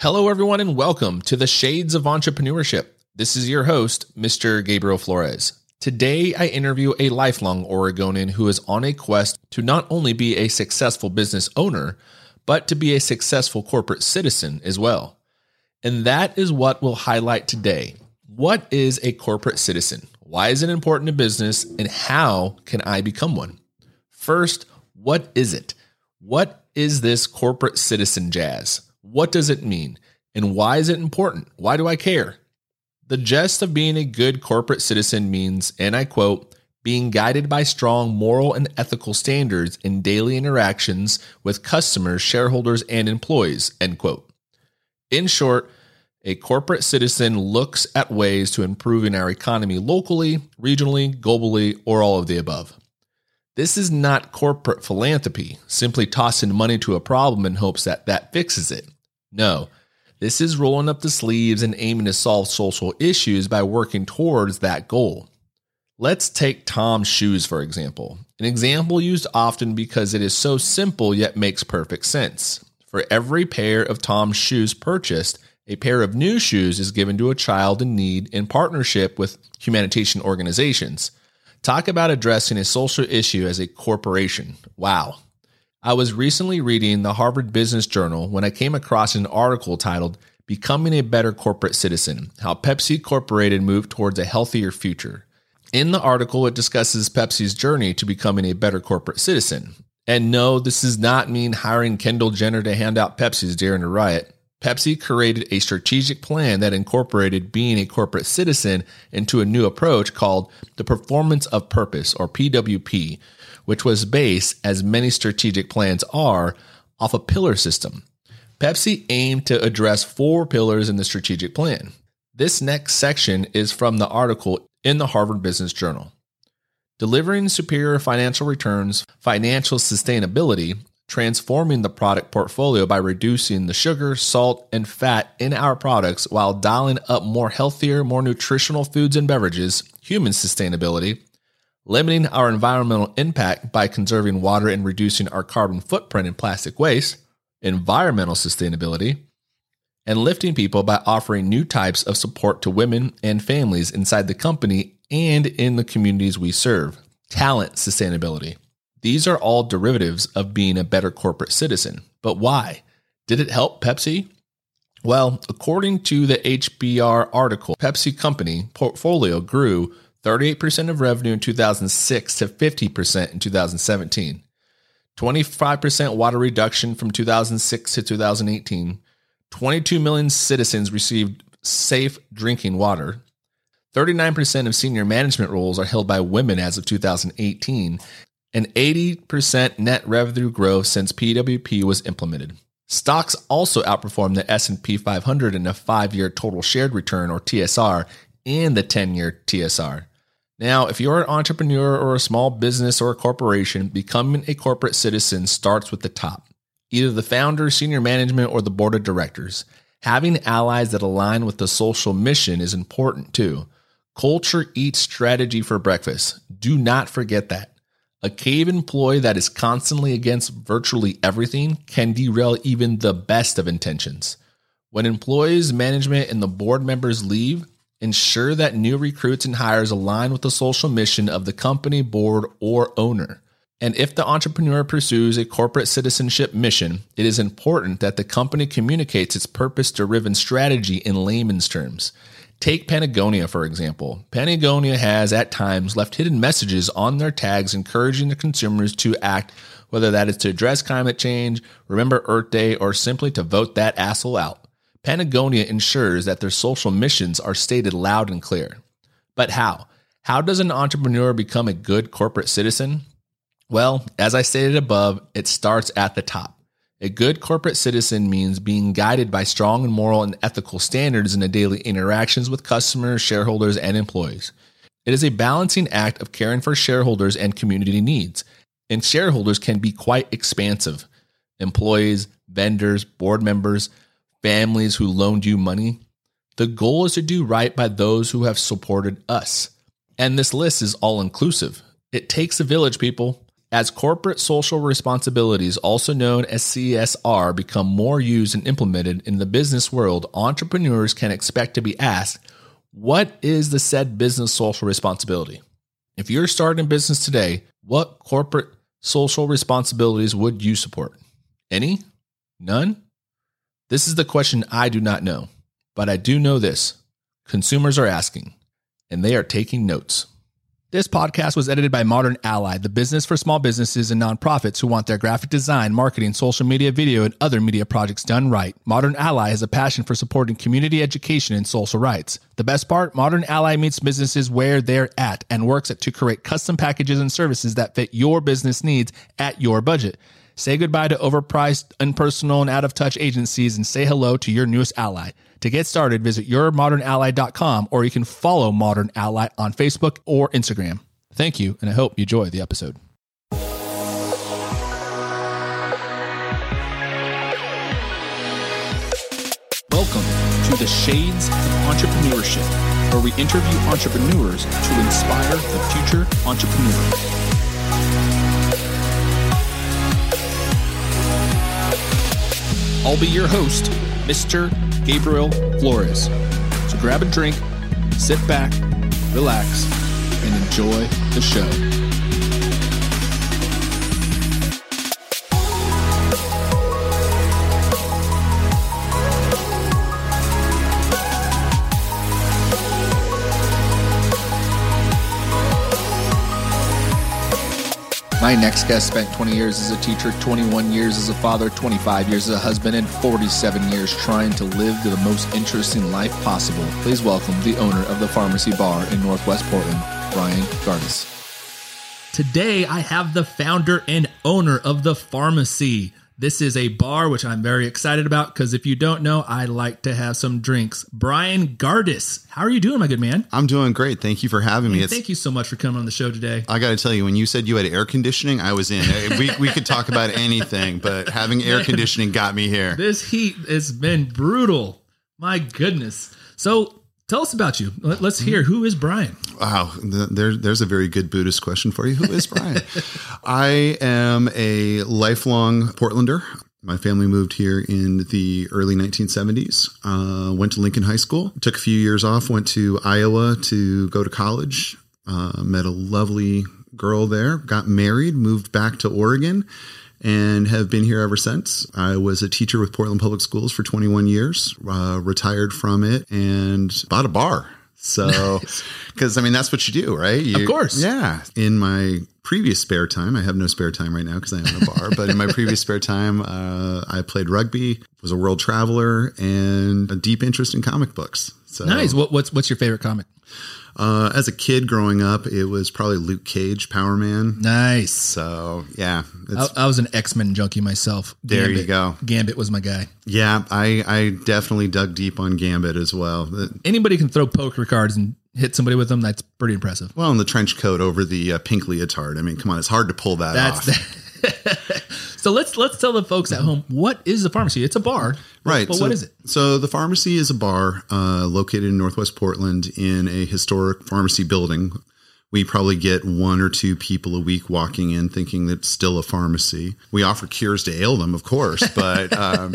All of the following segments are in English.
Hello, everyone, and welcome to the Shades of Entrepreneurship. This is your host, Mr. Gabriel Flores. Today, I interview a lifelong Oregonian who is on a quest to not only be a successful business owner, but to be a successful corporate citizen as well. And that is what we'll highlight today. What is a corporate citizen? Why is it important to business? And how can I become one? First, what is it? What is this corporate citizen jazz? What does it mean? And why is it important? Why do I care? The gist of being a good corporate citizen means, and I quote, being guided by strong moral and ethical standards in daily interactions with customers, shareholders, and employees, end quote. In short, a corporate citizen looks at ways to improving our economy locally, regionally, globally, or all of the above. This is not corporate philanthropy, simply tossing money to a problem in hopes that that fixes it. No, this is rolling up the sleeves and aiming to solve social issues by working towards that goal. Let's take Tom's shoes, for example. An example used often because it is so simple yet makes perfect sense. For every pair of Tom's shoes purchased, a pair of new shoes is given to a child in need in partnership with humanitarian organizations. Talk about addressing a social issue as a corporation. Wow. I was recently reading the Harvard Business Journal when I came across an article titled Becoming a Better Corporate Citizen How Pepsi Incorporated Moved Towards a Healthier Future. In the article, it discusses Pepsi's journey to becoming a better corporate citizen. And no, this does not mean hiring Kendall Jenner to hand out Pepsis during a riot. Pepsi created a strategic plan that incorporated being a corporate citizen into a new approach called the Performance of Purpose, or PWP, which was based, as many strategic plans are, off a pillar system. Pepsi aimed to address four pillars in the strategic plan. This next section is from the article in the Harvard Business Journal. Delivering superior financial returns, financial sustainability, transforming the product portfolio by reducing the sugar, salt, and fat in our products while dialing up more healthier, more nutritional foods and beverages, human sustainability, limiting our environmental impact by conserving water and reducing our carbon footprint and plastic waste, environmental sustainability, and lifting people by offering new types of support to women and families inside the company and in the communities we serve, talent sustainability. These are all derivatives of being a better corporate citizen. But why? Did it help Pepsi? Well, according to the HBR article, Pepsi Company portfolio grew 38% of revenue in 2006 to 50% in 2017. 25% water reduction from 2006 to 2018. 22 million citizens received safe drinking water. 39% of senior management roles are held by women as of 2018, and 80% net revenue growth since PWP was implemented. Stocks also outperformed the S&P 500 in a 5-year total shared return or TSR and the 10-year TSR. Now, if you're an entrepreneur or a small business or a corporation, becoming a corporate citizen starts with the top, either the founder, senior management, or the board of directors. Having allies that align with the social mission is important too. Culture eats strategy for breakfast. Do not forget that. A cave employee that is constantly against virtually everything can derail even the best of intentions. When employees, management, and the board members leave, Ensure that new recruits and hires align with the social mission of the company, board, or owner. And if the entrepreneur pursues a corporate citizenship mission, it is important that the company communicates its purpose driven strategy in layman's terms. Take Patagonia, for example. Patagonia has at times left hidden messages on their tags encouraging the consumers to act, whether that is to address climate change, remember Earth Day, or simply to vote that asshole out. Patagonia ensures that their social missions are stated loud and clear. But how? How does an entrepreneur become a good corporate citizen? Well, as I stated above, it starts at the top. A good corporate citizen means being guided by strong and moral and ethical standards in the daily interactions with customers, shareholders, and employees. It is a balancing act of caring for shareholders and community needs, and shareholders can be quite expansive. Employees, vendors, board members, families who loaned you money. The goal is to do right by those who have supported us. And this list is all inclusive. It takes a village, people. As corporate social responsibilities, also known as CSR, become more used and implemented in the business world, entrepreneurs can expect to be asked, What is the said business social responsibility? If you're starting a business today, what corporate social responsibilities would you support? Any? None? This is the question I do not know, but I do know this consumers are asking, and they are taking notes. This podcast was edited by Modern Ally, the business for small businesses and nonprofits who want their graphic design, marketing, social media, video, and other media projects done right. Modern Ally has a passion for supporting community education and social rights. The best part Modern Ally meets businesses where they're at and works to create custom packages and services that fit your business needs at your budget. Say goodbye to overpriced, impersonal, and out of touch agencies and say hello to your newest ally. To get started, visit yourmodernally.com or you can follow Modern Ally on Facebook or Instagram. Thank you, and I hope you enjoy the episode. Welcome to the Shades of Entrepreneurship, where we interview entrepreneurs to inspire the future entrepreneur. I'll be your host, Mr. Gabriel Flores. So grab a drink, sit back, relax, and enjoy the show. My next guest spent 20 years as a teacher, 21 years as a father, 25 years as a husband, and 47 years trying to live the most interesting life possible. Please welcome the owner of the Pharmacy Bar in Northwest Portland, Brian Gardis. Today, I have the founder and owner of the Pharmacy. This is a bar which I'm very excited about because if you don't know, I like to have some drinks. Brian Gardis, how are you doing, my good man? I'm doing great. Thank you for having me. It's, Thank you so much for coming on the show today. I got to tell you, when you said you had air conditioning, I was in. Uh, we, we could talk about anything, but having air conditioning got me here. This heat has been brutal. My goodness. So Tell us about you. Let's hear who is Brian. Wow, there, there's a very good Buddhist question for you. Who is Brian? I am a lifelong Portlander. My family moved here in the early 1970s. Uh, went to Lincoln High School. Took a few years off. Went to Iowa to go to college. Uh, met a lovely girl there. Got married. Moved back to Oregon and have been here ever since. I was a teacher with Portland Public Schools for 21 years, uh, retired from it, and bought a bar. So, because I mean, that's what you do, right? You, of course. Yeah. In my previous spare time, I have no spare time right now because I own a bar, but in my previous spare time, uh, I played rugby, was a world traveler, and a deep interest in comic books. So, nice. What, what's what's your favorite comic? Uh, as a kid growing up, it was probably Luke Cage, Power Man. Nice. So yeah, I, I, was an X Men junkie myself. Gambit. There you go. Gambit was my guy. Yeah, I I definitely dug deep on Gambit as well. Anybody can throw poker cards and hit somebody with them. That's pretty impressive. Well, in the trench coat over the uh, pink leotard. I mean, come on, it's hard to pull that that's off. So let's let's tell the folks at home what is the pharmacy. It's a bar, right? But so, what is it? So the pharmacy is a bar uh, located in Northwest Portland in a historic pharmacy building. We probably get one or two people a week walking in thinking that it's still a pharmacy. We offer cures to ail them, of course, but um,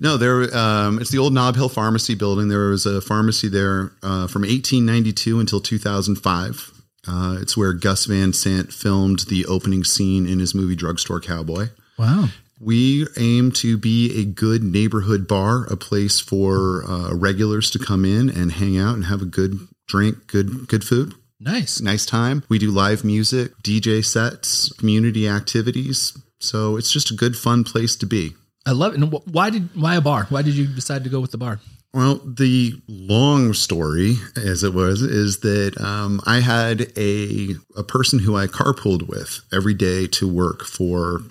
no, there. Um, it's the old Nob Hill Pharmacy building. There was a pharmacy there uh, from 1892 until 2005. Uh, it's where Gus Van Sant filmed the opening scene in his movie Drugstore Cowboy. Wow. We aim to be a good neighborhood bar, a place for uh, regulars to come in and hang out and have a good drink, good good food. Nice. Nice time. We do live music, DJ sets, community activities. So it's just a good fun place to be. I love it. And why did why a bar? Why did you decide to go with the bar? Well, the long story, as it was, is that um, I had a a person who I carpooled with every day to work for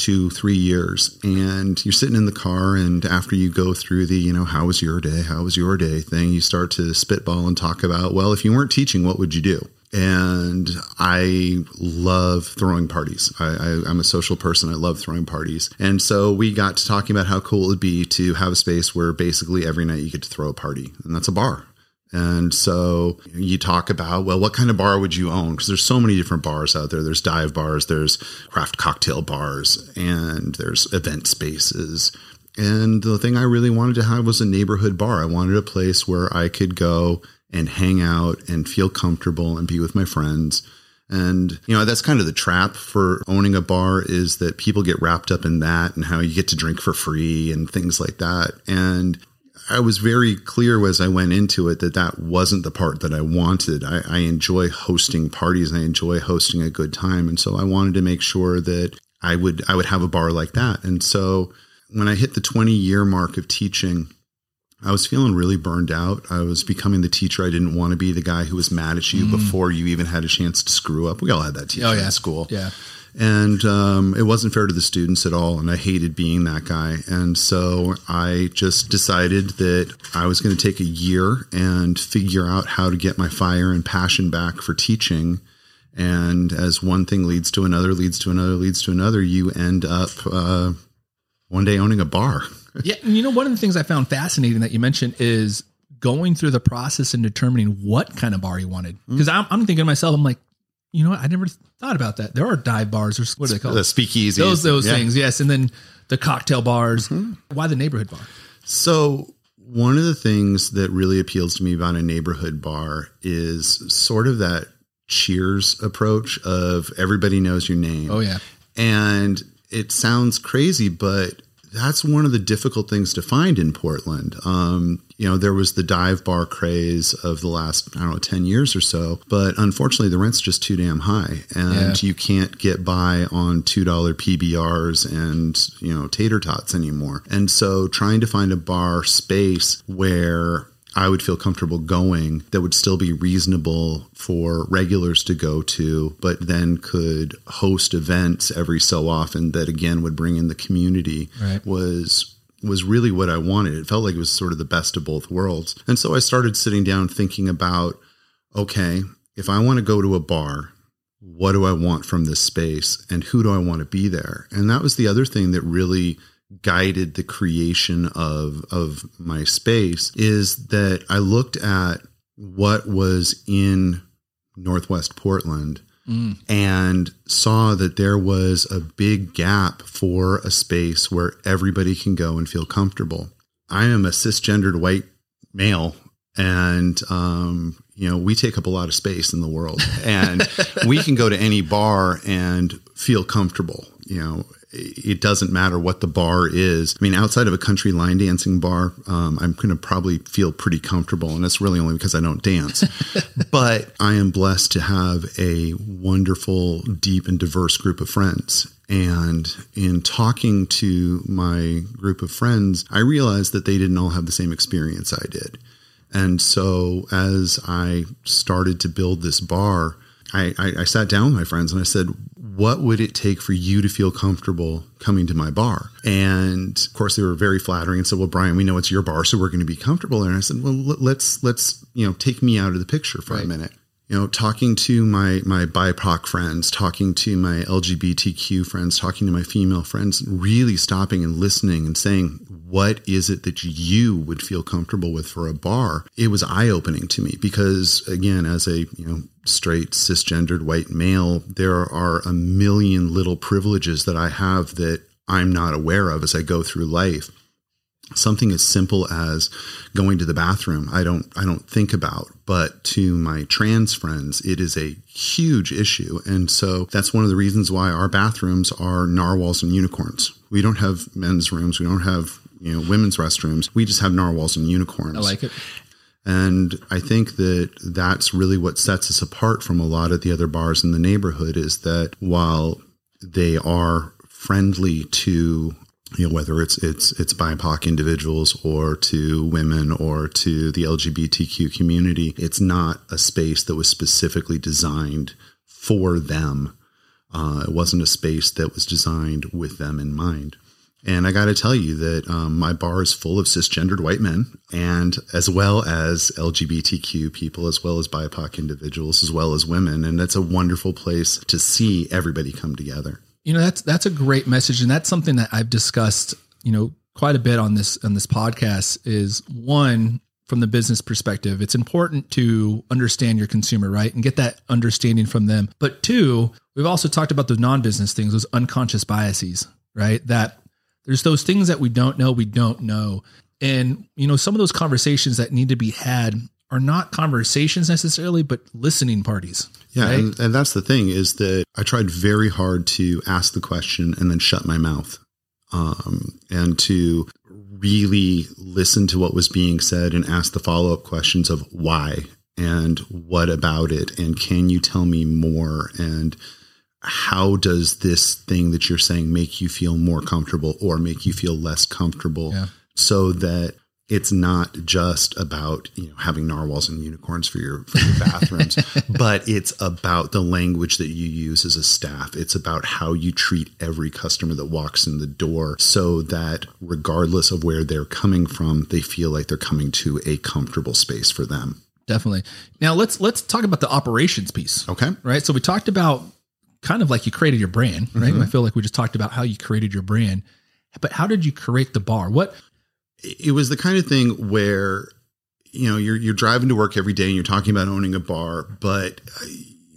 two, three years. And you're sitting in the car, and after you go through the, you know, how was your day? How was your day thing, you start to spitball and talk about, well, if you weren't teaching, what would you do? And I love throwing parties. I, am a social person. I love throwing parties. And so we got to talking about how cool it would be to have a space where basically every night you get to throw a party, and that's a bar. And so you talk about, well, what kind of bar would you own? Because there's so many different bars out there. There's dive bars, there's craft cocktail bars, and there's event spaces. And the thing I really wanted to have was a neighborhood bar. I wanted a place where I could go and hang out and feel comfortable and be with my friends. And, you know, that's kind of the trap for owning a bar is that people get wrapped up in that and how you get to drink for free and things like that. And I was very clear as I went into it that that wasn't the part that I wanted. I, I enjoy hosting parties. I enjoy hosting a good time. And so I wanted to make sure that I would, I would have a bar like that. And so when I hit the 20 year mark of teaching, I was feeling really burned out. I was becoming the teacher. I didn't want to be the guy who was mad at you mm. before you even had a chance to screw up. We all had that teacher oh, yeah. in school. Yeah. And um, it wasn't fair to the students at all. And I hated being that guy. And so I just decided that I was going to take a year and figure out how to get my fire and passion back for teaching. And as one thing leads to another, leads to another, leads to another, you end up uh, one day owning a bar. yeah, and you know, one of the things I found fascinating that you mentioned is going through the process and determining what kind of bar you wanted. Because mm. I'm, I'm thinking to myself, I'm like, you know what? I never thought about that. There are dive bars or what are they called? The speakeasies. Those those yeah. things, yes. And then the cocktail bars. Mm-hmm. Why the neighborhood bar? So one of the things that really appeals to me about a neighborhood bar is sort of that cheers approach of everybody knows your name. Oh yeah. And it sounds crazy, but that's one of the difficult things to find in Portland. Um, you know, there was the dive bar craze of the last, I don't know, 10 years or so, but unfortunately the rent's just too damn high and yeah. you can't get by on $2 PBRs and, you know, tater tots anymore. And so trying to find a bar space where I would feel comfortable going that would still be reasonable for regulars to go to, but then could host events every so often that again would bring in the community right. was was really what I wanted. It felt like it was sort of the best of both worlds. And so I started sitting down thinking about okay, if I want to go to a bar, what do I want from this space and who do I want to be there? And that was the other thing that really guided the creation of of my space is that I looked at what was in Northwest Portland mm. and saw that there was a big gap for a space where everybody can go and feel comfortable. I am a cisgendered white male and um, you know we take up a lot of space in the world and we can go to any bar and feel comfortable you know it doesn't matter what the bar is. I mean, outside of a country line dancing bar, um, I'm going to probably feel pretty comfortable, and that's really only because I don't dance. but I am blessed to have a wonderful, deep, and diverse group of friends. And in talking to my group of friends, I realized that they didn't all have the same experience I did. And so as I started to build this bar, I, I, I, sat down with my friends and I said, what would it take for you to feel comfortable coming to my bar? And of course, they were very flattering and said, well, Brian, we know it's your bar, so we're going to be comfortable. And I said, well, let's, let's, you know, take me out of the picture for right. a minute you know, talking to my my BIPOC friends, talking to my LGBTQ friends, talking to my female friends, really stopping and listening and saying, what is it that you would feel comfortable with for a bar? It was eye opening to me because, again, as a you know straight cisgendered white male, there are a million little privileges that I have that I'm not aware of as I go through life. Something as simple as going to the bathroom i don't i don't think about but to my trans friends it is a huge issue. And so that's one of the reasons why our bathrooms are narwhals and unicorns. We don't have men's rooms we don't have you know women's restrooms we just have narwhals and unicorns. I like it and I think that that's really what sets us apart from a lot of the other bars in the neighborhood is that while they are friendly to you know whether it's it's it's BIPOC individuals or to women or to the LGBTQ community, it's not a space that was specifically designed for them. Uh, it wasn't a space that was designed with them in mind. And I got to tell you that um, my bar is full of cisgendered white men, and as well as LGBTQ people, as well as BIPOC individuals, as well as women. And that's a wonderful place to see everybody come together. You know, that's that's a great message, and that's something that I've discussed, you know, quite a bit on this on this podcast. Is one from the business perspective, it's important to understand your consumer, right? And get that understanding from them. But two, we've also talked about the non business things, those unconscious biases, right? That there's those things that we don't know, we don't know. And, you know, some of those conversations that need to be had are not conversations necessarily, but listening parties. Yeah, right? and, and that's the thing is that I tried very hard to ask the question and then shut my mouth, um, and to really listen to what was being said and ask the follow up questions of why and what about it and can you tell me more and how does this thing that you're saying make you feel more comfortable or make you feel less comfortable Yeah. so that it's not just about you know having narwhals and unicorns for your for your bathrooms but it's about the language that you use as a staff it's about how you treat every customer that walks in the door so that regardless of where they're coming from they feel like they're coming to a comfortable space for them Definitely. Now let's let's talk about the operations piece. okay right? So we talked about kind of like you created your brand, right? I feel like we just talked about how you created your brand, but how did you create the bar? What? it was the kind of thing where you know you're you're driving to work every day and you're talking about owning a bar but uh,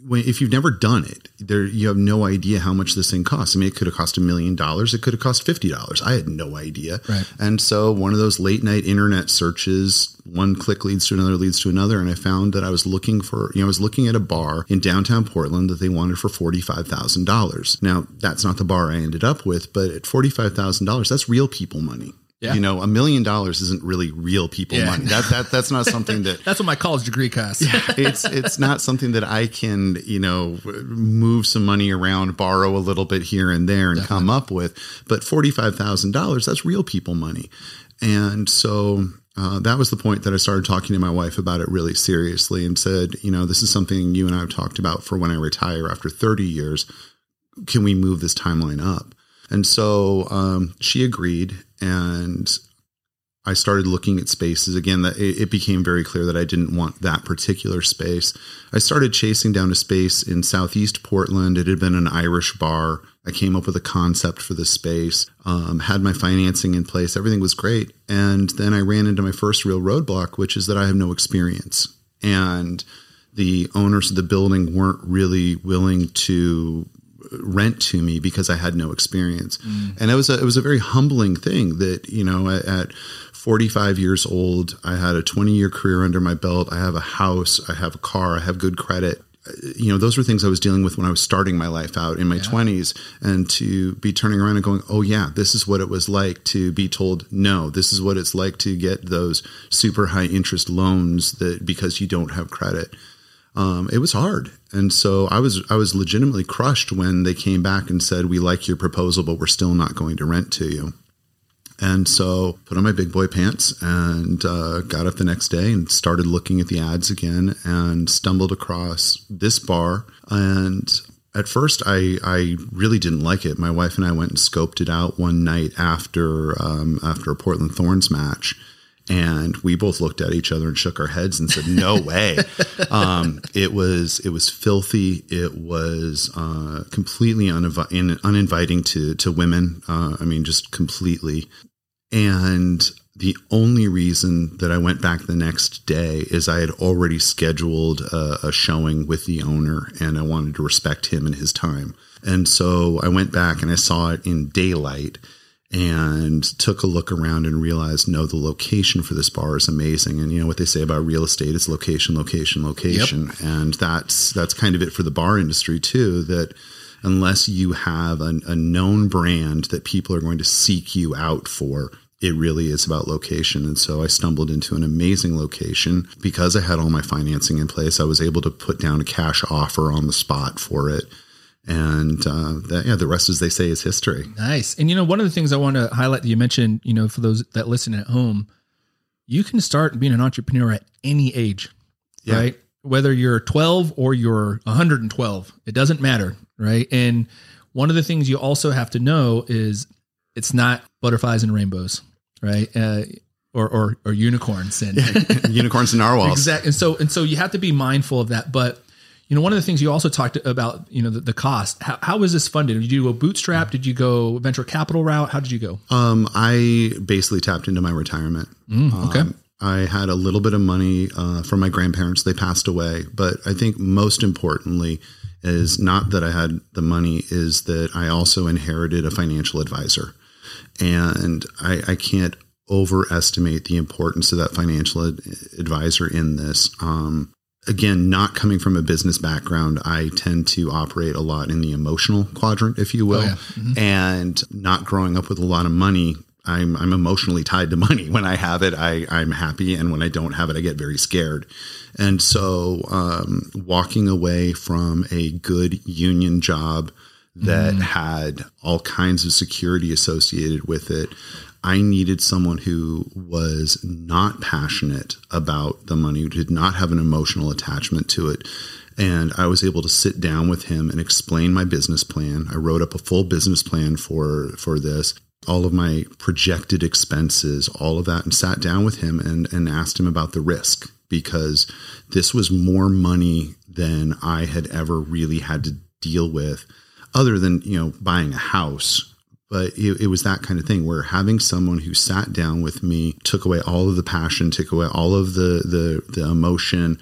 when, if you've never done it there you have no idea how much this thing costs. I mean it could have cost a million dollars it could have cost fifty dollars. I had no idea. Right. and so one of those late night internet searches one click leads to another leads to another and i found that i was looking for you know i was looking at a bar in downtown portland that they wanted for $45000 now that's not the bar i ended up with but at $45000 that's real people money Yeah. you know, a million dollars isn't really real people Yeah. money. That that that's not something that That's what my college degree costs. yeah, it's it's not something that I can you know move some money around, borrow a little bit here and there, and come up with. But forty five thousand dollars that's real people money, and so. Uh, that was the point that I started talking to my wife about it really seriously and said, you know, this is something you and I have talked about for when I retire after 30 years. Can we move this timeline up? And so um, she agreed, and I started looking at spaces again. That it, it became very clear that I didn't want that particular space. I started chasing down a space in Southeast Portland. It had been an Irish bar. I came up with a concept for the space, um, had my financing in place. Everything was great, and then I ran into my first real roadblock, which is that I have no experience, and the owners of the building weren't really willing to rent to me because I had no experience. Mm. And it was a, it was a very humbling thing that, you know, at, at 45 years old, I had a 20 year career under my belt. I have a house, I have a car, I have good credit. You know, those were things I was dealing with when I was starting my life out in my 20s. And to be turning around and going, oh, yeah, this is what it was like to be told, no, this is what it's like to get those super high interest loans that because you don't have credit um, it was hard. And so I was I was legitimately crushed when they came back and said, "We like your proposal, but we're still not going to rent to you." And so put on my big boy pants and uh, got up the next day and started looking at the ads again and stumbled across this bar. And at first, I I really didn't like it. My wife and I went and scoped it out one night after um, after a Portland Thorns match. And we both looked at each other and shook our heads and said, "No way!" um, it was it was filthy. It was uh, completely uninvi- in- uninviting to to women. Uh, I mean, just completely. And the only reason that I went back the next day is I had already scheduled a, a showing with the owner, and I wanted to respect him and his time. And so I went back and I saw it in daylight and took a look around and realized no the location for this bar is amazing. And you know what they say about real estate it's location location location. And that's that's kind of it for the bar industry too that unless you have a, a known brand that people are going to seek you out for it really is about location. And so i stumbled into an amazing location. Because i had all my financing in place i was able to put down a cash offer on the spot for it and uh, that, yeah, the rest, as they say, is history. Nice. And you know, one of the things I want to highlight that you mentioned, you know, for those that listen at home, you can start being an entrepreneur at any age, Yeah. right? Whether you're 12 or you're 112, it doesn't matter, right? And one of the things you also have to know is it's not butterflies and rainbows, right? Uh, or, or, or unicorns and Unicorns and narwhals. Exactly. And so and so you have to be mindful of that. But you know, one of the things you also talked about, you know, the, the cost. How, how was this funded? Did you go bootstrap? Did you go venture capital route? How did you go? Um, I basically tapped into my retirement. Mm, okay. Um, I had a little bit of money uh, from my grandparents. They passed away, but I think most importantly is not that I had the money, is that I also inherited a financial advisor, and I, I can't overestimate the importance of that financial ad- advisor in this. Um, again, not coming from a business background, I tend to operate a lot in the emotional quadrant, if you will, Oh, yeah. Mm-hmm. and not growing up with a lot of money. I'm, I'm emotionally tied to money. When I have it, I, I'm happy. And when I don't have it, I get very scared. And so, um, walking away from a good union job that had all kinds of security associated with it, I needed someone who was not passionate about the money, who did not have an emotional attachment to it. And I was able to sit down with him and explain my business plan. I wrote up a full business plan for for this, all of my projected expenses, all of that, and sat down with him and, and asked him about the risk because this was more money than I had ever really had to deal with, other than, you know, buying a house but it, it, was that kind of thing where having someone who sat down with me took away all of the passion took away all of the the the emotion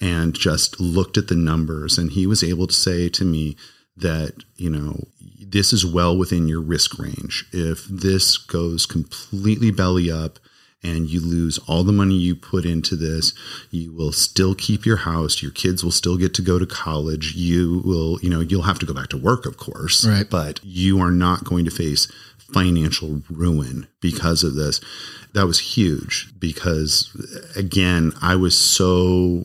and just looked at the numbers. And he was able to say to me that you know this is well within your risk range. If this goes completely belly up and you lose all the money you put into this you will still keep your house your kids will still get to go to college you will you know you'll have to go back to work of course Right. but you are not going to face financial ruin because of this that was huge because again i was so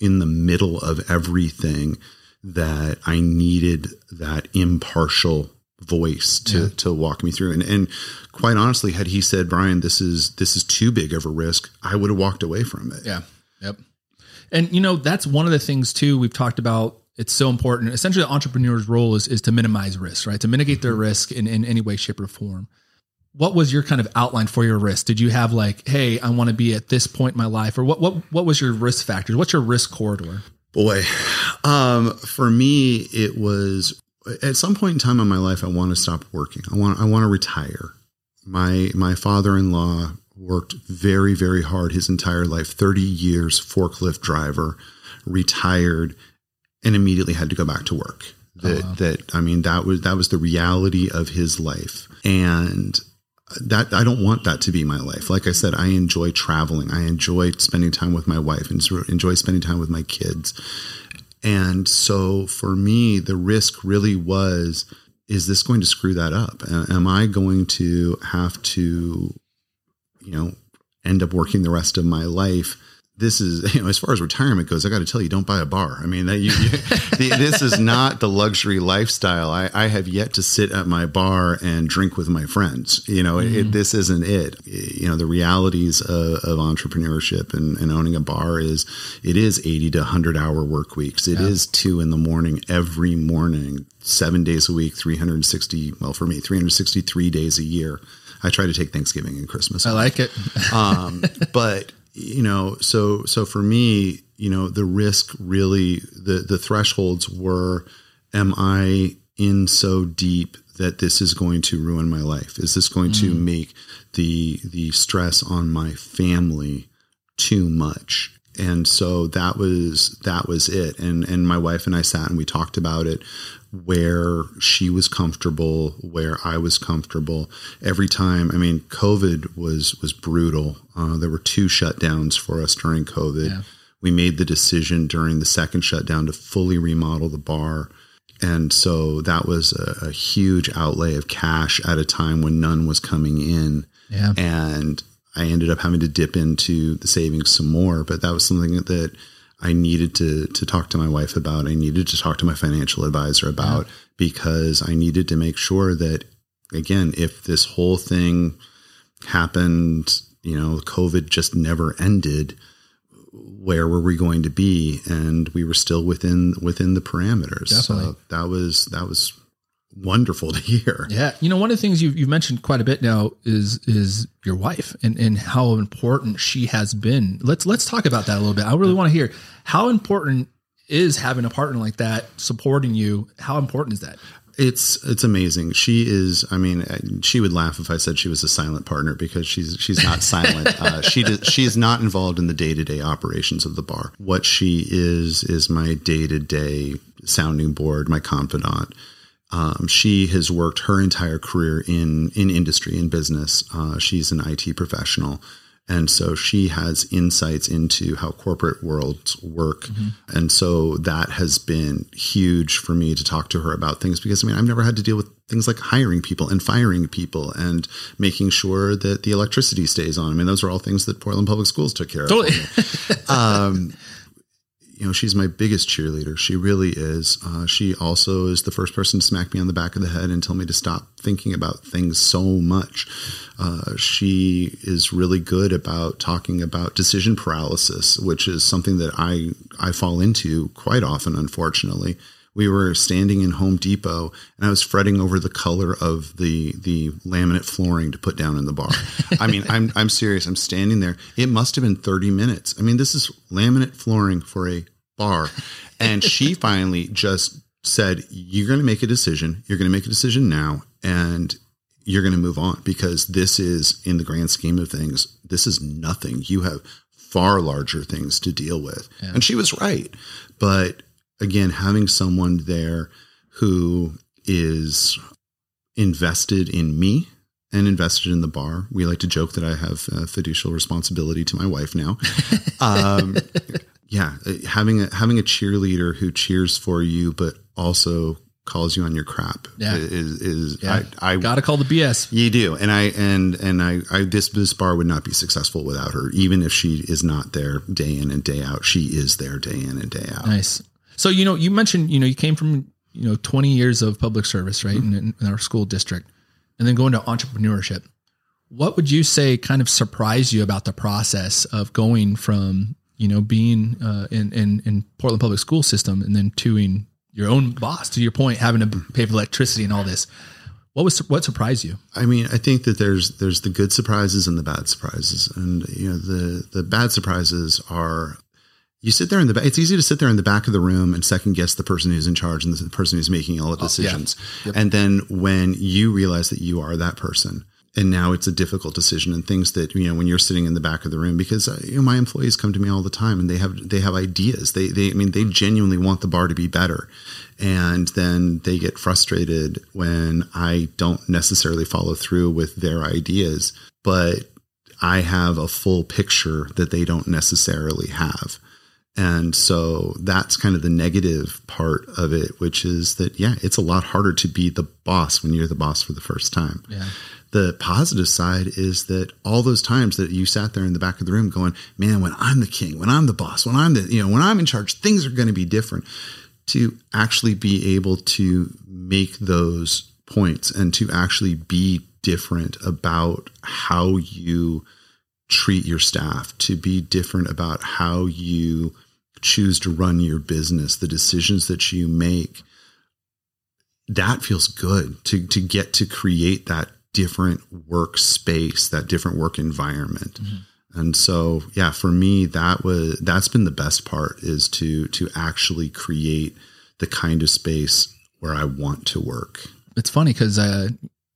in the middle of everything that i needed that impartial voice to Yeah. to walk me through and and quite honestly had he said brian this is this is too big of a risk i would have walked away from it Yeah. Yep. And you know, that's one of the things too we've talked about. It's so important. Essentially, the entrepreneur's role is, is to minimize risk, right? To mitigate their risk in, in any way, shape, or form. What was your kind of outline for your risk? Did you have like, hey, I want to be at this point in my life? Or what what what was your risk factors? What's your risk corridor? Boy, um, for me, it was at some point in time in my life, I want to stop working. I want, I want to retire. My, my father-in-law worked very, very hard his entire life, 30 years, forklift driver, retired and immediately had to go back to work. That, wow. that, I mean, that was, that was the reality of his life. And that I don't want that to be my life. Like I said, I enjoy traveling. I enjoy spending time with my wife and enjoy spending time with my kids. And so for me, the risk really was is this going to screw that up? Am I going to have to, you know, end up working the rest of my life? This is, you know, as far as retirement goes, I got to tell you, don't buy a bar. I mean, that you, you the, this is not the luxury lifestyle. I, I have yet to sit at my bar and drink with my friends. You know, mm. it, this isn't it. You know, the realities of, of entrepreneurship and, and, owning a bar is it is 80 to 100 hour work weeks. It yeah. is two in the morning every morning, seven days a week, 360, well, for me, 363 days a year. I try to take Thanksgiving and Christmas. I like it. um, but you know, so so for me, you know, the risk really the the thresholds were, am I in so deep that this is going to ruin my life? Is this going mm. to make the the stress on my family too much? And so that was that was it. And and my wife and I sat and we talked about it where she was comfortable, where I was comfortable. Every time, I mean, COVID was was brutal. Uh, there were two shutdowns for us during COVID. Yeah. We made the decision during the second shutdown to fully remodel the bar. And so that was a, a huge outlay of cash at a time when none was coming in. Yeah. And I ended up having to dip into the savings some more, but that was something that I needed to to talk to my wife about. I needed to talk to my financial advisor about yeah. because I needed to make sure that again, if this whole thing happened, you know, COVID just never ended, where were we going to be? And we were still within within the parameters. Definitely. So that was that was wonderful to hear. Yeah. You know, one of the things you've, you've mentioned quite a bit now is, is your wife and, and how important she has been. Let's, let's talk about that a little bit. I really want to hear how important is having a partner like that supporting you. How important is that? It's it's amazing. She is. I mean, she would laugh if I said she was a silent partner because she's she's not silent. Uh, she does, she is not involved in the day to day operations of the bar. What she is is my day to day sounding board, my confidant. Um, she has worked her entire career in in industry in business. Uh, she's an IT professional. And so she has insights into how corporate worlds work. Mm-hmm. And so that has been huge for me to talk to her about things because I mean, I've never had to deal with things like hiring people and firing people and making sure that the electricity stays on. I mean, those are all things that Portland Public Schools took care of. Totally. um, you know, she's my biggest cheerleader. She really is. Uh, she also is the first person to smack me on the back of the head and tell me to stop thinking about things so much. Uh, she is really good about talking about decision paralysis, which is something that I I fall into quite often, unfortunately. We were standing in Home Depot, and I was fretting over the color of the the laminate flooring to put down in the bar. I mean, I'm I'm serious. I'm standing there. It must have been 30 minutes. I mean, this is laminate flooring for a bar, and she finally just said, "You're going to make a decision. You're going to make a decision now, and you're going to move on because this is, in the grand scheme of things, this is nothing. You have far larger things to deal with." Yeah. And she was right, but again, having someone there who is invested in me and invested in the bar. We like to joke that I have a fiducial responsibility to my wife now. Um, yeah, having a having a cheerleader who cheers for you, but also calls you on your crap yeah. is is yeah. I, I gotta call the BS. You do, and I and and I, I this this bar would not be successful without her. Even if she is not there day in and day out, she is there day in and day out. Nice. So you know, you mentioned you know you came from you know 20 years of public service, right, mm-hmm. in, in our school district, and then going to entrepreneurship. What would you say kind of surprised you about the process of going from you know being uh, in, in in Portland public school system and then toing your own boss? To your point, having to pay for electricity and all this. What was what surprised you? I mean, I think that there's there's the good surprises and the bad surprises, and you know the the bad surprises are you sit there in the back. It's easy to sit there in the back of the room and second guess the person who's in charge and the person who's making all the decisions. Oh, yeah. yep. And then when you realize that you are that person, and now it's a difficult decision and things that you know when you're sitting in the back of the room because uh, you know my employees come to me all the time and they have they have ideas they they I mean they genuinely want the bar to be better and then they get frustrated when I don't necessarily follow through with their ideas but I have a full picture that they don't necessarily have and so that's kind of the negative part of it, which is that, yeah, it's a lot harder to be the boss when you're the boss for the first time. Yeah. The positive side is that all those times that you sat there in the back of the room going, man, when I'm the king, when I'm the boss, when I'm the, you know, when I'm in charge, things are going to be different. To actually be able to make those points and to actually be different about how you treat your staff, to be different about how you choose to run your business, the decisions that you make, that feels good to to get to create that different workspace, that different work environment. Mm-hmm. And so, yeah, for me, that was that's been the best part is to to actually create the kind of space where I want to work. It's funny because uh,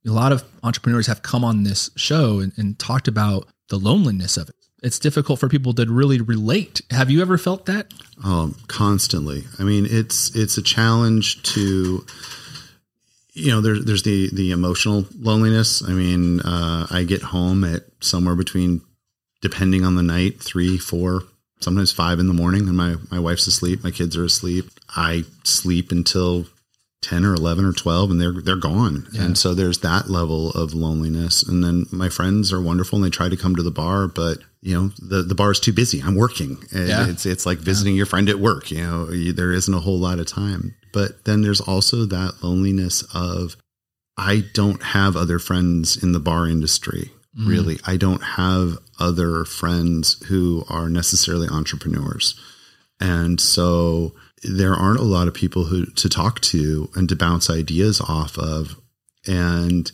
a lot of entrepreneurs have come on this show and, and talked about the loneliness of it it's difficult for people to really relate. Have you ever felt that? Um, constantly. I mean, it's it's a challenge to you know there's there's the the emotional loneliness. I mean, uh, I get home at somewhere between depending on the night three four sometimes five in the morning and my my wife's asleep my kids are asleep i sleep until 10 or 11 or 12 and they're they're gone yeah. and so there's that level of loneliness and then my friends are wonderful and they try to come to the bar but you know the the bar is too busy i'm working yeah. it's it's like visiting yeah. your friend at work you know there isn't a whole lot of time but then there's also that loneliness of i don't have other friends in the bar industry mm. really i don't have other friends who are necessarily entrepreneurs and so there aren't a lot of people who to talk to and to bounce ideas off of. And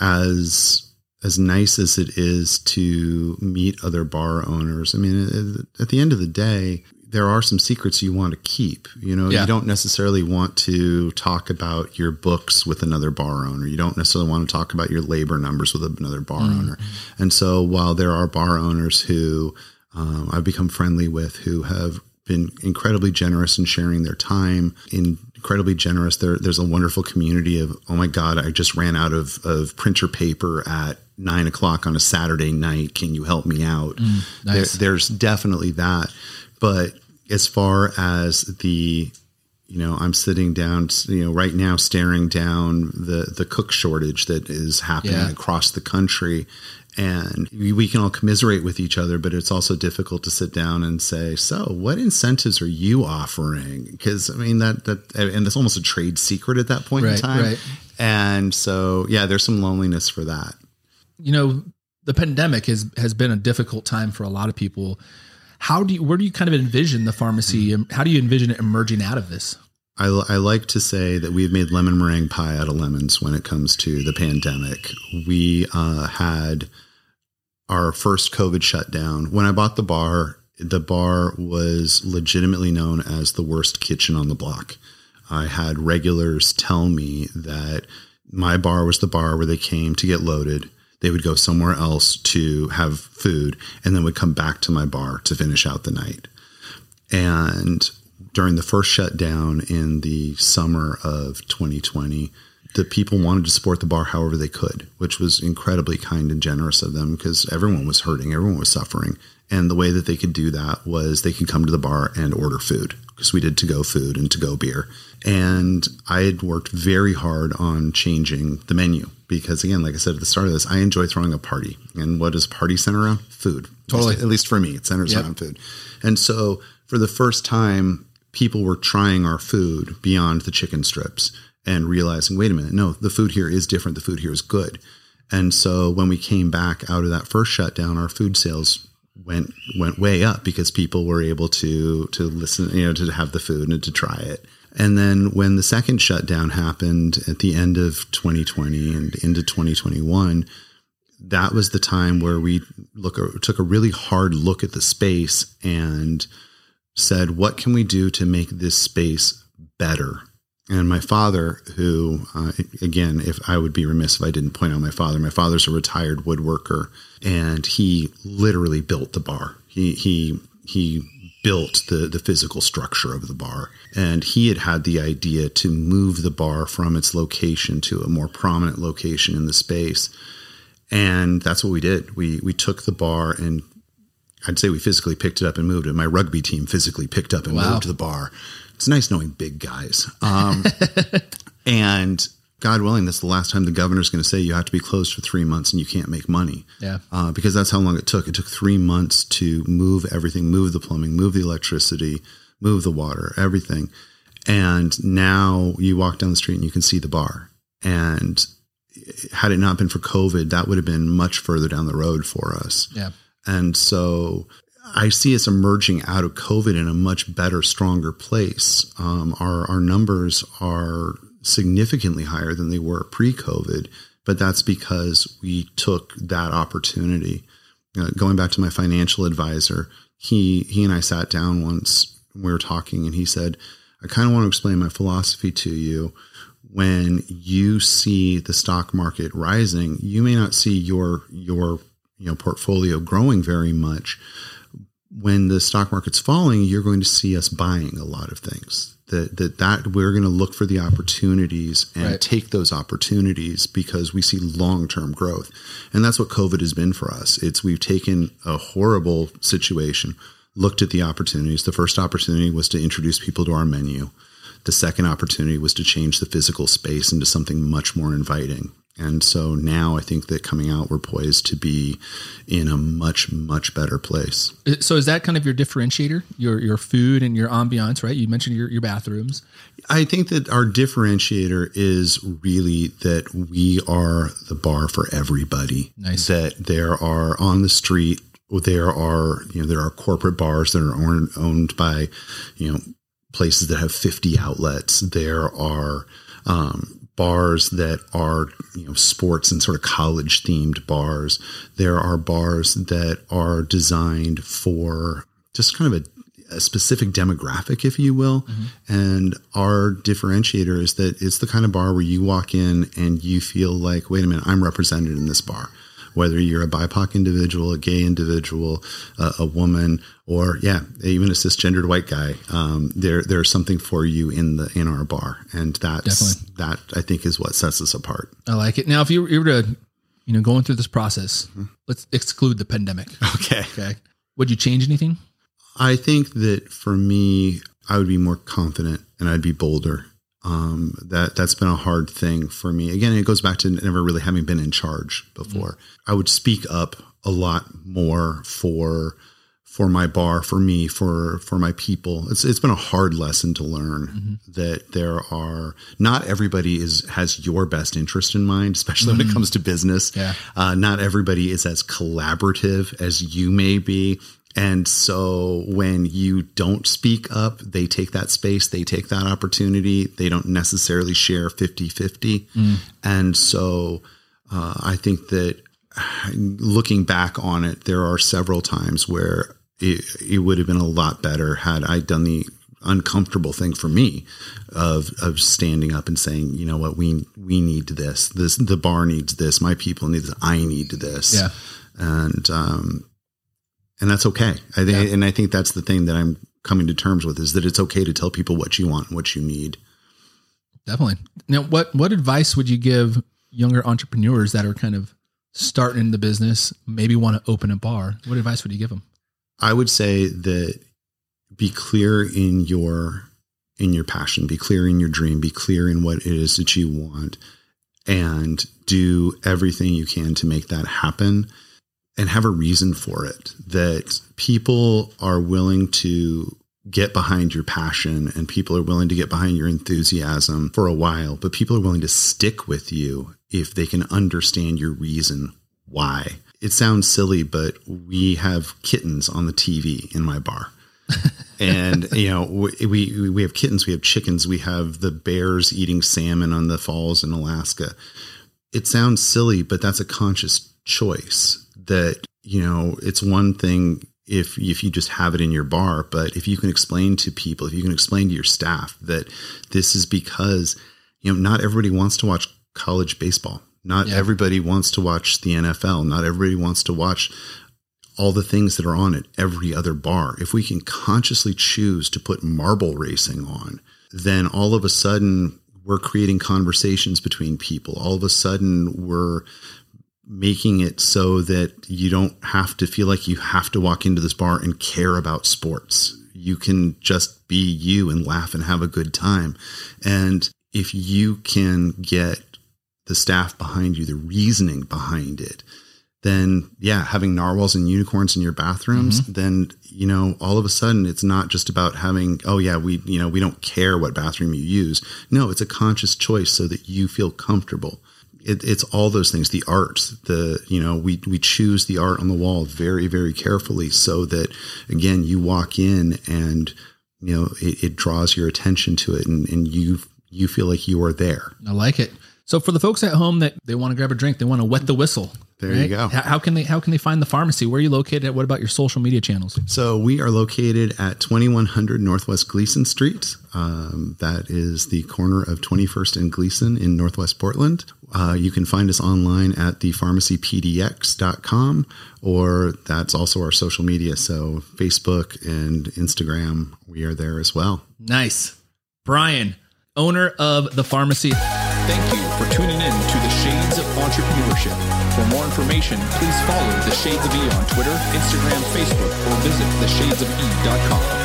as as nice as it is to meet other bar owners, I mean, at the end of the day, there are some secrets you want to keep. You know, Yeah. you don't necessarily want to talk about your books with another bar owner. You don't necessarily want to talk about your labor numbers with another bar owner. And so, while there are bar owners who um, I've become friendly with who have been incredibly generous in sharing their time, incredibly generous, there, there's a wonderful community of, oh my God, I just ran out of, of printer paper at nine o'clock on a Saturday night. Can you help me out? Mm, nice. There, there's definitely that. But as far as the, you know, I'm sitting down, you know, right now staring down the the cook shortage that is happening Yeah. across the country. And we, can all commiserate with each other, but it's also difficult to sit down and say, "So, what incentives are you offering?" Because I mean that that and it's almost a trade secret at that point in time. right. And so, yeah, there's some loneliness for that. you know the pandemic has has been a difficult time for a lot of people how do you where do you kind of envision the pharmacy mm-hmm. how do you envision it emerging out of this I, I like to say that we've made lemon meringue pie out of lemons when it comes to the pandemic. We uh, had our first COVID shutdown. When I bought the bar, the bar was legitimately known as the worst kitchen on the block. I had regulars tell me that my bar was the bar where they came to get loaded. They would go somewhere else to have food and then would come back to my bar to finish out the night. And during the first shutdown in the summer of 2020, the people wanted to support the bar however they could, which was incredibly kind and generous of them because everyone was hurting, everyone was suffering. And the way that they could do that was they could come to the bar and order food because we did to go food and to go beer. And I had worked very hard on changing the menu because, again, like I said at the start of this, I enjoy throwing a party. And what does party center around? Food. Totally. At least for me, it centers Yep. around food. And so for the first time, people were trying our food beyond the chicken strips and realizing, wait a minute, no, the food here is different. The food here is good. And so when we came back out of that first shutdown, our food sales went went way up because people were able to to listen, you know, to have the food and to try it. And then when the second shutdown happened at the end of 2020 and into 2021, that was the time where we look took a really hard look at the space and said, what can we do to make this space better? And my father, who, uh, again, if I would be remiss if I didn't point out my father, my father's a retired woodworker and he literally built the bar. He, he, he built the, the physical structure of the bar. And he had had the idea to move the bar from its location to a more prominent location in the space. And that's what we did. We, we took the bar and I'd say we physically picked it up and moved it. My rugby team physically picked up and Wow. moved the bar. It's nice knowing big guys. Um, and God willing, that's the last time the governor's going to say you have to be closed for three months and you can't make money. Yeah. Uh, because that's how long it took. It took three months to move everything, move the plumbing, move the electricity, move the water, everything. And now you walk down the street and you can see the bar. And had it not been for COVID, that would have been much further down the road for us. yeah And so I see us emerging out of COVID in a much better, stronger place. Um, our, our numbers are significantly higher than they were pre COVID, but that's because we took that opportunity. Uh, going back to my financial advisor, he, he and I sat down once, we were talking, and he said, I kind of want to explain my philosophy to you when you see the stock market rising, you may not see your your you know portfolio growing very much. When the stock market's falling, you're going to see us buying a lot of things. That that that we're going to look for the opportunities and Right. take those opportunities because we see long term growth, and that's what COVID has been for us. It's we've taken a horrible situation, looked at the opportunities. The first opportunity was to introduce people to our menu. The second opportunity was to change the physical space into something much more inviting. And so now I think that coming out, we're poised to be in a much, much better place. so is that kind of your differentiator your your food and your ambiance right you mentioned your, your bathrooms I think that our differentiator is really that we are the bar for everybody. Nice. That there are on the street, there are, you know, there are corporate bars that are owned, owned by, you know, places that have 50 outlets. There are, um, bars that are, you know, sports and sort of college themed bars. There are bars that are designed for just kind of a, a specific demographic, if you will. Mm-hmm. And our differentiator is that it's the kind of bar where you walk in and you feel like, wait a minute, I'm represented in this bar. Whether you're a BIPOC individual, a gay individual, uh, a woman, or yeah, even a cisgendered white guy, um, there there's something for you in the in our bar, and that's Definitely. that I think is what sets us apart. I like it. Now, if you, you were to, you know, going through this process, let's exclude the pandemic. Okay. Okay. Would you change anything? I think that for me, I would be more confident and I'd be bolder. Um, that that's been a hard thing for me. Again, it goes back to never really having been in charge before. I would speak up a lot more for for my bar, for me, for for my people. It's it's been a hard lesson to learn that there are not everybody is has your best interest in mind, especially when it comes to business. Yeah. Uh, not everybody is as collaborative as you may be. And so when you don't speak up, they take that space, they take that opportunity. They don't necessarily share 50 50. And so uh, I think that looking back on it, there are several times where it, it would have been a lot better had I done the uncomfortable thing for me of of standing up and saying, you know what, we we need this. This the bar needs this. My people need this. I need this. Yeah. And um and that's okay. I think and I think that's the thing that I'm coming to terms with is that it's okay to tell people what you want and what you need. Definitely. Now, what what advice would you give younger entrepreneurs that are kind of starting in the business, maybe want to open a bar? What advice would you give them? I would say that be clear in your in your passion, be clear in your dream, be clear in what it is that you want and do everything you can to make that happen and have a reason for it that people are willing to get behind your passion and people are willing to get behind your enthusiasm for a while, but people are willing to stick with you if they can understand your reason why. It sounds silly, but we have kittens on the TV in my bar. and you know we, we we have kittens, we have chickens, we have the bears eating salmon on the falls in Alaska. It sounds silly, but that's a conscious choice. That you know, it's one thing if if you just have it in your bar, but if you can explain to people, if you can explain to your staff that this is because you know not everybody wants to watch college baseball, not Yeah. everybody wants to watch the NFL, not everybody wants to watch all the things that are on at every other bar. If we can consciously choose to put marble racing on, then all of a sudden we're creating conversations between people. All of a sudden we're making it so that you don't have to feel like you have to walk into this bar and care about sports. You can just be you and laugh and have a good time. And if you can get the staff behind you, the reasoning behind it, then yeah, having narwhals and unicorns in your bathrooms, mm-hmm. then you know, all of a sudden it's not just about having, oh yeah, we you know, we don't care what bathroom you use. No, it's a conscious choice so that you feel comfortable. It, it's all those things. The art, the you know, we we choose the art on the wall very very carefully so that again you walk in and you know it, it draws your attention to it and, and you you feel like you are there. I like it. So for the folks at home that they want to grab a drink, they want to wet the whistle. There you go. How, how can they how can they find the pharmacy? Where are you located? at? What about your social media channels? So we are located at 2100 Northwest Glisan Street. Um, that is the corner of 21st and Glisan in Northwest Portland. Uh, you can find us online at thepharmacypdx.com, or that's also our social media. So Facebook and Instagram, we are there as well. Nice. Brian, owner of the pharmacy. Thank you for tuning in to the Shades of Entrepreneurship. For more information, please follow the Shades of E on Twitter, Instagram, Facebook, or visit theshadesofE.com.